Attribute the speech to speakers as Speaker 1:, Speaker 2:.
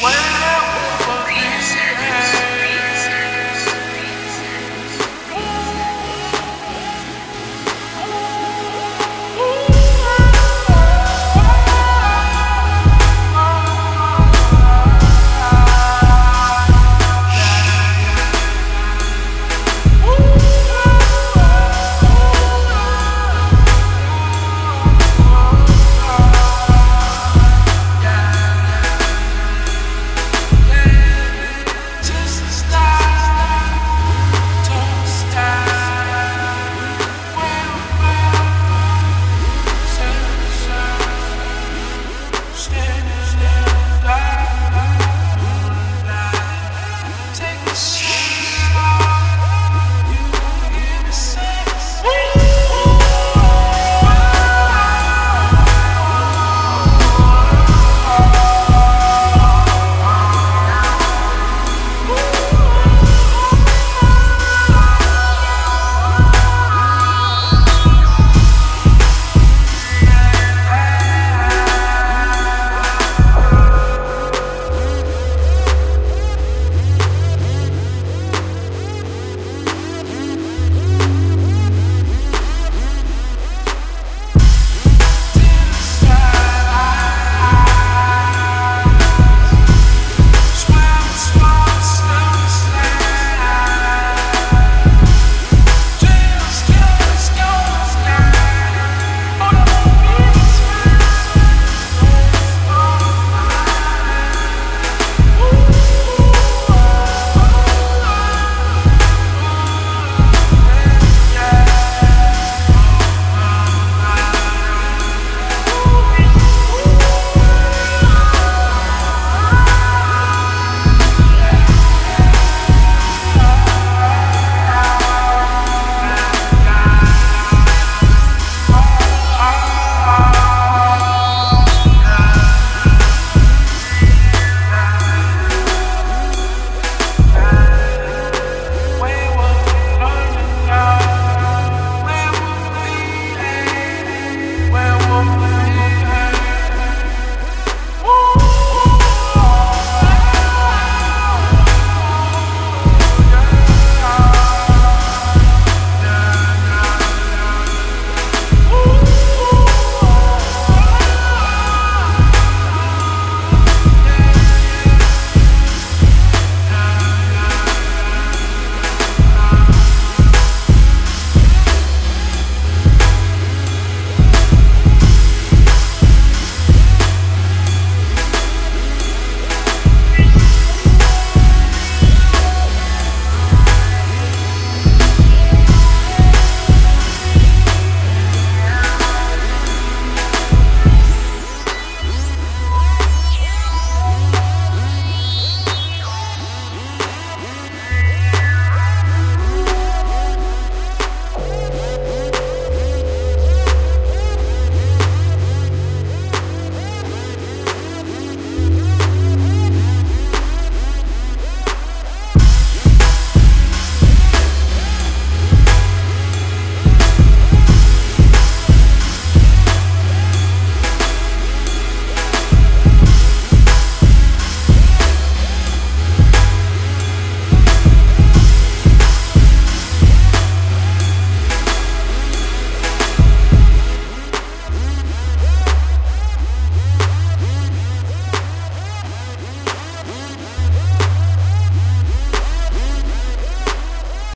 Speaker 1: Wow.